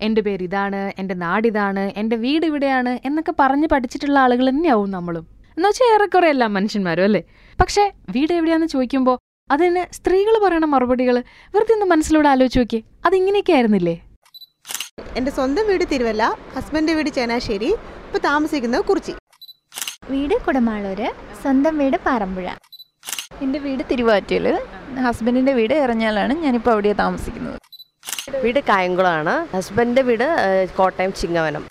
എന്റെ പേര് ഇതാണ് എന്റെ നാടിതാണ് എന്റെ വീട് ഇവിടെയാണ് എന്നൊക്കെ പറഞ്ഞ് പഠിച്ചിട്ടുള്ള ആളുകൾ തന്നെയാവും നമ്മളും. എന്ന് വെച്ചാൽ ഏറെക്കുറെ എല്ലാം മനുഷ്യന്മാരും അല്ലേ? പക്ഷേ വീട് എവിടെയാന്ന് ചോദിക്കുമ്പോൾ അതിന് സ്ത്രീകൾ പറയണ മറുപടികൾ വെറുതെ ഒന്ന് മനസ്സിലൂടെ ആലോചിച്ച് നോക്കിയേ അതിങ്ങനെയൊക്കെ ആയിരുന്നില്ലേ? എന്റെ സ്വന്തം വീട് തിരുവല്ല ഹസ്ബൻഡ് വീട് ചേനാശ്ശേരി ഇപ്പോൾ താമസിക്കുന്നത് കുറിച്ചി. വീട് കുടമാളൂര് സ്വന്തം വീട് പാറമ്പുഴ. എന്റെ വീട് തിരുവാറ്റയിൽ ഹസ്ബൻഡിന്റെ വീട് എറഞ്ഞാലാണ് ഞാനിപ്പോൾ അവിടെയാണ് താമസിക്കുന്നത്. വീട് കായംകുളമാണ്. ഹസ്ബൻഡിന്റെ വീട് കോട്ടയം ചിങ്ങവനം.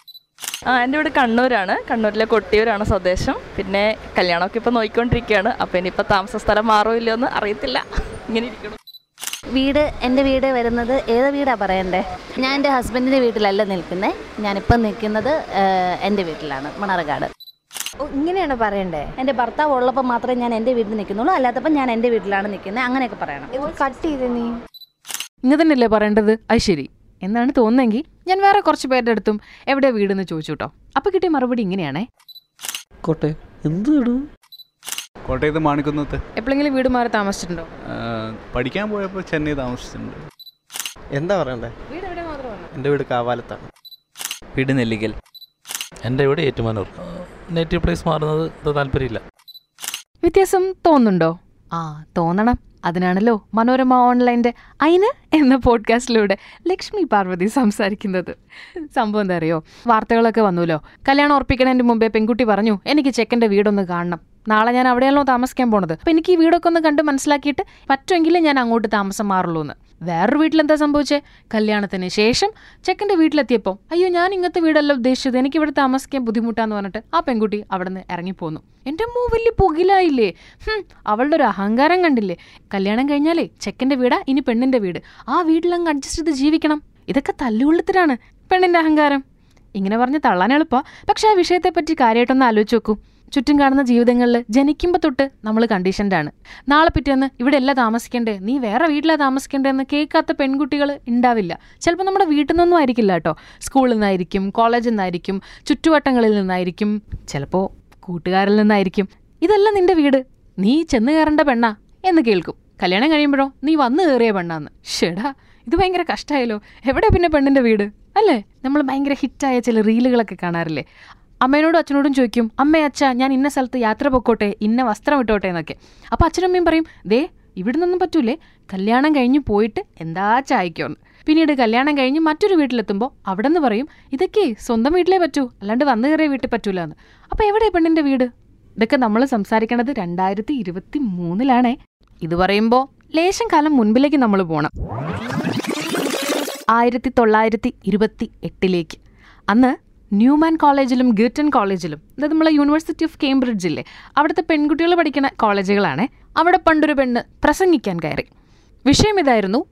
ആ എന്റെ വീട് കണ്ണൂരാണ്. കണ്ണൂരിലെ കൊട്ടിയൂരാണ് സ്വദേശം. പിന്നെ കല്യാണമൊക്കെ ഇപ്പോൾ നോക്കിക്കൊണ്ടിരിക്കുകയാണ് അപ്പോൾ ഇനിയിപ്പോൾ താമസ സ്ഥലം മാറോ ഇല്ലയോ എന്ന് അറിയത്തില്ല. ഇങ്ങനെ ഇരിക്കണം വീട് എന്റെ വീട് വരുന്നത് ഏത് വീടാണ് പറയണ്ടേ? ഞാൻ എന്റെ ഹസ്ബൻഡിന്റെ വീട്ടിലല്ല നിൽക്കുന്നത് ഞാനിപ്പം നിൽക്കുന്നത് എന്റെ വീട്ടിലാണ് മണർകാട്. ഓ ഇങ്ങനെയാണ് പറയണ്ടേ? എന്റെ ഭർത്താവ് ഉള്ളപ്പോൾ മാത്രമേ ഞാൻ എന്റെ വീട്ടിൽ നിൽക്കുന്നുള്ളൂ. അല്ലാത്തപ്പോൾ ഞാൻ എന്റെ വീട്ടിലാണ് നിൽക്കുന്നത് അങ്ങനെയൊക്കെ പറയണം. കട്ട് ചെയ്ത് നീ. ഇങ്ങനെ തന്നെയല്ലേ പറയേണ്ടത്? അത് ശരി. എന്നാണ് തോന്നുന്നെങ്കിൽ ഞാൻ വേറെ കുറച്ച് പേരുടെ അടുത്തും എവിടെ വീടെന്ന് ചോദിച്ചു കേട്ടോ അപ്പോൾ കിട്ടിയ മറുപടി ഇങ്ങനെയാണേ. കോട്ടെ എന്ത് കോട്ടയത്ത് മാണിക്കുന്നത്ത്. എപ്പോഴെങ്കിലും വീട് മാറി താമസിച്ചിട്ടുണ്ടോ? പഠിക്കാൻ പോയപ്പോൾ ചെന്നൈ താമസിച്ചിട്ടുണ്ട്. എന്താ പറയണ്ടേ? വീട് എവിടെ മാത്രമാണ് എന്റെ വീട് കാവാലത്താണ്. വീട് നെല്ലിക്കൽ. എന്റെ വീട് ഏറ്റുമാനൂർ. നേറ്റീവ് പ്ലേസ് മാറുന്നത് താല്പര്യമില്ല. വ്യത്യാസം തോന്നുന്നുണ്ടോ? ആ തോന്നണം. അതിനാണല്ലോ മനോരമ ഓൺലൈന്റെ അയിന് എന്ന പോഡ്കാസ്റ്റിലൂടെ ലക്ഷ്മി പാർവതി സംസാരിക്കുന്നത്. സംഭവം എന്താ അറിയോ? വാർത്തകളൊക്കെ വന്നുല്ലോ കല്യാണം ഉറപ്പിക്കണതിന് മുമ്പേ പെൺകുട്ടി പറഞ്ഞു എനിക്ക് ചെക്കന്റെ വീടൊന്ന് കാണണം. നാളെ ഞാൻ അവിടെയാണല്ലോ താമസിക്കാൻ പോണത്. അപ്പം എനിക്ക് ഈ വീടൊക്കെ ഒന്ന് കണ്ട് മനസ്സിലാക്കിയിട്ട് പറ്റുമെങ്കിലേ ഞാൻ അങ്ങോട്ട് താമസം മാറുള്ളൂ എന്ന് വേറൊരു വീട്ടിലെന്താ സംഭവിച്ചേ? കല്യാണത്തിന് ശേഷം ചെക്കന്റെ വീട്ടിലെത്തിയപ്പോൾ അയ്യോ ഞാൻ ഇങ്ങനത്തെ വീടല്ല ഉദ്ദേശിച്ചത്. എനിക്ക് ഇവിടെ താമസിക്കാൻ ബുദ്ധിമുട്ടാന്ന് പറഞ്ഞിട്ട് ആ പെൺകുട്ടി അവിടെ നിന്ന് ഇറങ്ങിപ്പോന്നു. എന്റെ അമ്മ വലിയ പുകിലായില്ലേ. അവളുടെ ഒരു അഹങ്കാരം കണ്ടില്ലേ. കല്യാണം കഴിഞ്ഞാലേ ചെക്കന്റെ വീടാ ഇനി പെണ്ണിന്റെ വീട്. ആ വീട്ടിലങ്ങ് അഡ്ജസ്റ്റ് ചെയ്ത് ജീവിക്കണം. ഇതൊക്കെ തല്ലുകൊള്ളത്തിലാണ് പെണ്ണിന്റെ അഹങ്കാരം. ഇങ്ങനെ പറഞ്ഞ് തള്ളാൻ എളുപ്പമാണ് പക്ഷേ ആ വിഷയത്തെപ്പറ്റി കാര്യമായിട്ടൊന്ന് ആലോചിച്ച് നോക്കൂ. ചുറ്റും കാണുന്ന ജീവിതങ്ങളിൽ ജനിക്കുമ്പോൾ തൊട്ട് നമ്മൾ കണ്ടീഷൻഡാണ് നാളെ പിറ്റേന്ന് ഇവിടെ അല്ല താമസിക്കേണ്ടേ? നീ വേറെ വീട്ടിലാണ് താമസിക്കേണ്ടതെന്ന് കേൾക്കാത്ത പെൺകുട്ടികൾ ഉണ്ടാവില്ല ചിലപ്പോൾ നമ്മുടെ വീട്ടിൽ നിന്നൊന്നും ആയിരിക്കില്ല കേട്ടോ. സ്കൂളിൽ നിന്നായിരിക്കും കോളേജിൽ നിന്നായിരിക്കും ചുറ്റുവട്ടങ്ങളിൽ നിന്നായിരിക്കും ചിലപ്പോൾ കൂട്ടുകാരിൽ നിന്നായിരിക്കും. ഇതല്ല നിന്റെ വീട്. നീ ചെന്ന് കയറേണ്ട പെണ്ണാ എന്ന് കേൾക്കും. കല്യാണം കഴിയുമ്പോഴോ നീ വന്നു കയറിയ പെണ്ണാന്ന്. ഷെടാ ഇത് ഭയങ്കര കഷ്ടമായല്ലോ എവിടെ പിന്നെ പെണ്ണിന്റെ വീട്? അല്ലേ? നമ്മൾ ഭയങ്കര ഹിറ്റായ ചില റീലുകളൊക്കെ കാണാറില്ലേ? അമ്മേനോടും അച്ഛനോടും ചോദിക്കും അമ്മേ അച്ഛ ഞാൻ ഇന്ന സ്ഥലത്ത് യാത്ര പൊക്കോട്ടെ ഇന്ന വസ്ത്രം ഇട്ടോട്ടെ എന്നൊക്കെ. അപ്പോൾ അച്ഛനമ്മയും പറയും ദേ ഇവിടെ നിന്നൊന്നും പറ്റൂലേ കല്യാണം കഴിഞ്ഞ് പോയിട്ട് എന്താ ചായക്കോന്ന്? പിന്നീട് കല്യാണം കഴിഞ്ഞ് മറ്റൊരു വീട്ടിലെത്തുമ്പോൾ അവിടെ നിന്ന് പറയും ഇതൊക്കെ സ്വന്തം വീട്ടിലേ പറ്റൂ അല്ലാണ്ട് വന്നു കയറിയ വീട്ടിൽ പറ്റൂല എന്ന് അപ്പോൾ എവിടെ പെണ്ണിന്റെ വീട്? ഇതൊക്കെ നമ്മൾ സംസാരിക്കണത് രണ്ടായിരത്തി ഇരുപത്തി മൂന്നിലാണേ ഇത് പറയുമ്പോൾ ലേശം കാലം മുൻപിലേക്ക് നമ്മൾ പോകണം ആയിരത്തി തൊള്ളായിരത്തി ഇരുപത്തി എട്ടിലേക്ക് അന്ന് ന്യൂമാൻ കോളേജിലും ഗിർട്ടൺ കോളേജിലും അതായത് നമ്മളെ യൂണിവേഴ്സിറ്റി ഓഫ് കേംബ്രിഡ്ജില്ലേ അവിടുത്തെ പെൺകുട്ടികൾ പഠിക്കുന്ന കോളേജുകളാണ്. അവിടെ പണ്ടൊരു പെണ്ണ് പ്രസംഗിക്കാൻ കയറി. വിഷയം ഇതായിരുന്നു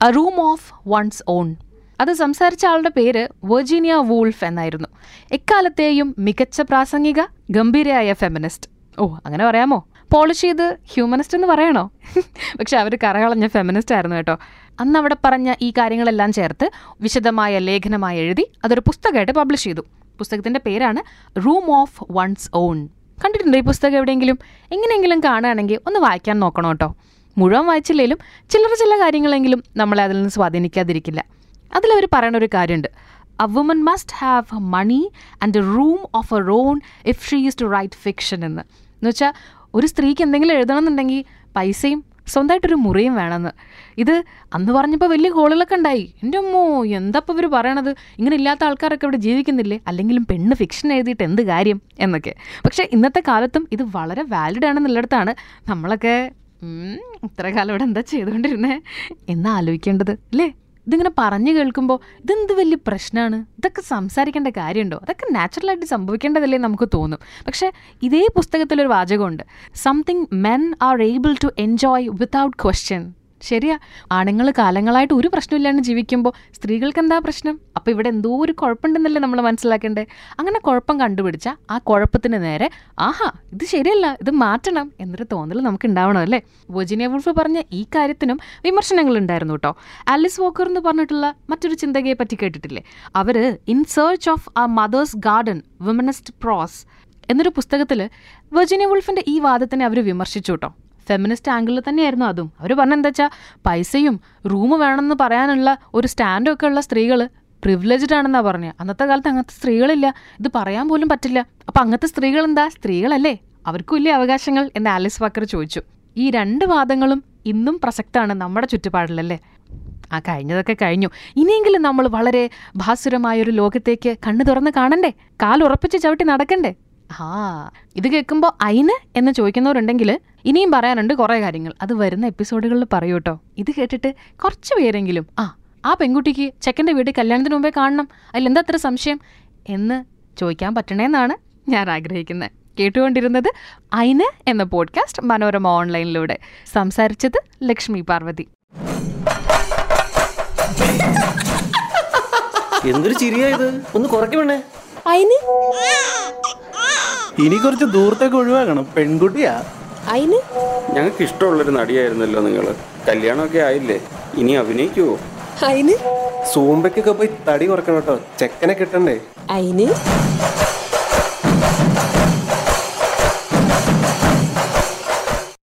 a room of one's own അത് സംസാരിച്ച ആളുടെ പേര് വെർജീനിയ വൂൾഫ് എന്നായിരുന്നു. എക്കാലത്തെയും മികച്ച പ്രാസംഗിക ഗംഭീരയായ ഫെമിനിസ്റ്റ് ഓ അങ്ങനെ പറയാമോ? പോളിഷ് ചെയ്ത് ഹ്യൂമനിസ്റ്റ് എന്ന് പറയണോ? പക്ഷെ അവർ കറകളഞ്ഞ ഫെമിനിസ്റ്റ് ആയിരുന്നു കേട്ടോ. അന്ന് അവിടെ പറഞ്ഞ ഈ കാര്യങ്ങളെല്ലാം ചേർത്ത് വിശദമായ ലേഖനമായി എഴുതി അതൊരു പുസ്തകമായിട്ട് പബ്ലിഷ് ചെയ്തു. പുസ്തകത്തിന്റെ പേരാണ് റൂം ഓഫ് വൺസ് ഓൺ കണ്ടിട്ടുണ്ടോ ഈ പുസ്തകം എവിടെയെങ്കിലും? എങ്ങനെയെങ്കിലും കാണുകയാണെങ്കിൽ ഒന്ന് വായിക്കാൻ നോക്കണം കേട്ടോ. മുഴുവൻ വായിച്ചില്ലെങ്കിലും ചിലർ ചില കാര്യങ്ങളെങ്കിലും നമ്മളെ അതിൽ നിന്ന് സ്വാധീനിക്കാതിരിക്കില്ല. അതിലവർ പറയുന്ന ഒരു കാര്യമുണ്ട്. A woman must have money and a room of her own if she is to write fiction എന്ന്. എന്നുവെച്ചാൽ ഒരു സ്ത്രീക്ക് എന്തെങ്കിലും എഴുതണമെന്നുണ്ടെങ്കിൽ പൈസയും സ്വന്തമായിട്ടൊരു മുറിയും വേണമെന്ന്. ഇത് അന്ന് പറഞ്ഞപ്പോൾ വലിയ ഹോളുകളൊക്കെ ഉണ്ടായി. എന്റെ അമ്മോ എന്തപ്പോൾ ഇവർ പറയണത്? ഇങ്ങനെ ഇല്ലാത്ത ആൾക്കാരൊക്കെ ഇവിടെ ജീവിക്കുന്നില്ലേ? അല്ലെങ്കിലും പെണ്ണ് ഫിക്ഷൻ എഴുതിയിട്ട് എന്ത് കാര്യം? എന്നൊക്കെ. പക്ഷേ ഇന്നത്തെ കാലത്തും ഇത് വളരെ വാലിഡ് ആണെന്നുള്ളിടത്താണ് നമ്മളൊക്കെ ഇത്ര കാലം ഇവിടെ എന്താ ചെയ്തുകൊണ്ടിരുന്നേ? എന്നാ ആലോചിക്കേണ്ടത് അല്ലേ? ഇതിങ്ങനെ പറഞ്ഞു കേൾക്കുമ്പോൾ ഇതെന്ത് വലിയ പ്രശ്നമാണ് ഇതൊക്കെ സംസാരിക്കേണ്ട കാര്യമുണ്ടോ? അതൊക്കെ നാച്ചുറലായിട്ട് സംഭവിക്കേണ്ടതല്ലേ നമുക്ക് തോന്നും. പക്ഷേ ഇതേ പുസ്തകത്തിലൊരു വാചകമുണ്ട്. Something men are able to enjoy without question ശരിയാ. ആണുങ്ങൾ കാലങ്ങളായിട്ട് ഒരു പ്രശ്നമില്ലാണ്ട് ജീവിക്കുമ്പോൾ സ്ത്രീകൾക്ക് എന്താ പ്രശ്നം? അപ്പോൾ ഇവിടെ എന്തോ ഒരു കുഴപ്പമുണ്ടെന്നല്ലേ നമ്മൾ മനസ്സിലാക്കേണ്ടേ അങ്ങനെ കുഴപ്പം കണ്ടുപിടിച്ച ആ കുഴപ്പത്തിന് നേരെ ആഹാ ഇത് ശരിയല്ല ഇത് മാറ്റണം എന്നൊരു തോന്നൽ നമുക്ക് ഉണ്ടാവണം അല്ലേ വോജിനിയ വുൾഫ് പറഞ്ഞ ഈ കാര്യത്തിനും വിമർശനങ്ങൾ ഉണ്ടായിരുന്നു കേട്ടോ. ആലിസ് വോക്കർ എന്ന് പറഞ്ഞിട്ടുള്ള മറ്റൊരു ചിന്തകയെ പറ്റി കേട്ടിട്ടില്ലേ? അവർ in search of our mothers garden womanist prose എന്നൊരു പുസ്തകത്തിൽ വെർജിനിയ വുൾഫിന്റെ ഈ വാദത്തിനെ അവർ വിമർശിച്ചു കേട്ടോ. ഫെമിനിസ്റ്റ് ആംഗിളിൽ തന്നെയായിരുന്നു അതും. അവർ പറഞ്ഞെന്താ വെച്ചാൽ പൈസയും റൂം വേണമെന്ന് പറയാനുള്ള ഒരു സ്റ്റാൻഡും ഒക്കെ ഉള്ള സ്ത്രീകൾ പ്രിവിലേജ്ഡ് ആണെന്നാണ് പറഞ്ഞത് അന്നത്തെ കാലത്ത് അങ്ങനത്തെ സ്ത്രീകളില്ല. ഇത് പറയാൻ പോലും പറ്റില്ല. അപ്പം അങ്ങനത്തെ സ്ത്രീകൾ എന്താ? സ്ത്രീകളല്ലേ? അവർക്കും ഇല്ലേ അവകാശങ്ങൾ? എന്ന് ആലിസ് വാക്കർ ചോദിച്ചു. ഈ രണ്ട് വാദങ്ങളും ഇന്നും പ്രസക്തമാണ് നമ്മുടെ ചുറ്റുപാടിലല്ലേ? ആ കഴിഞ്ഞതൊക്കെ കഴിഞ്ഞു. ഇനിയെങ്കിലും നമ്മൾ വളരെ ഭാസുരമായൊരു ലോകത്തേക്ക് കണ്ണു തുറന്ന് കാണണ്ടേ? കാലുറപ്പിച്ച് ചവിട്ടി നടക്കണ്ടേ? ആ ഇത് കേൾക്കുമ്പോൾ അയിന് എന്ന് ചോദിക്കുന്നവരുണ്ടെങ്കിൽ ഇനിയും പറയാനുണ്ട് കുറേ കാര്യങ്ങൾ. അത് വരുന്ന എപ്പിസോഡുകളിൽ പറയൂ കേട്ടോ ഇത് കേട്ടിട്ട് കുറച്ച് പേരെങ്കിലും ആ ആ പെൺകുട്ടിക്ക് ചെക്കന്റെ വീട് കല്യാണത്തിന് മുമ്പേ കാണണം അതിലെന്താ അത്ര സംശയം എന്ന് ചോദിക്കാൻ പറ്റണേന്നാണ് ഞാൻ ആഗ്രഹിക്കുന്നത് കേട്ടുകൊണ്ടിരുന്നത് അയിന് എന്ന പോഡ്കാസ്റ്റ് മനോരമ ഓൺലൈനിലൂടെ. സംസാരിച്ചത് ലക്ഷ്മി പാർവതി. എന്തൊരു ചിരിയായത് ഒന്ന് കുറയ്ക്കണേ അയിന്? ഇനി കുറച്ച് ദൂരത്തേക്ക് ഒഴിവാക്കണം. പെൺകുട്ടിയാ. അയിന്? ഞങ്ങൾക്ക് ഇഷ്ടമുള്ളൊരു നടിയായിരുന്നല്ലോ നിങ്ങൾ കല്യാണമൊക്കെ ആയില്ലേ? ഇനി അഭിനയിക്കുവോ? അയിന്? സൂമ്പയ്ക്കൊക്കെ പോയി തടി കുറക്കണം കേട്ടോ. ചെക്കനെ കിട്ടണ്ടേ? അയിന്?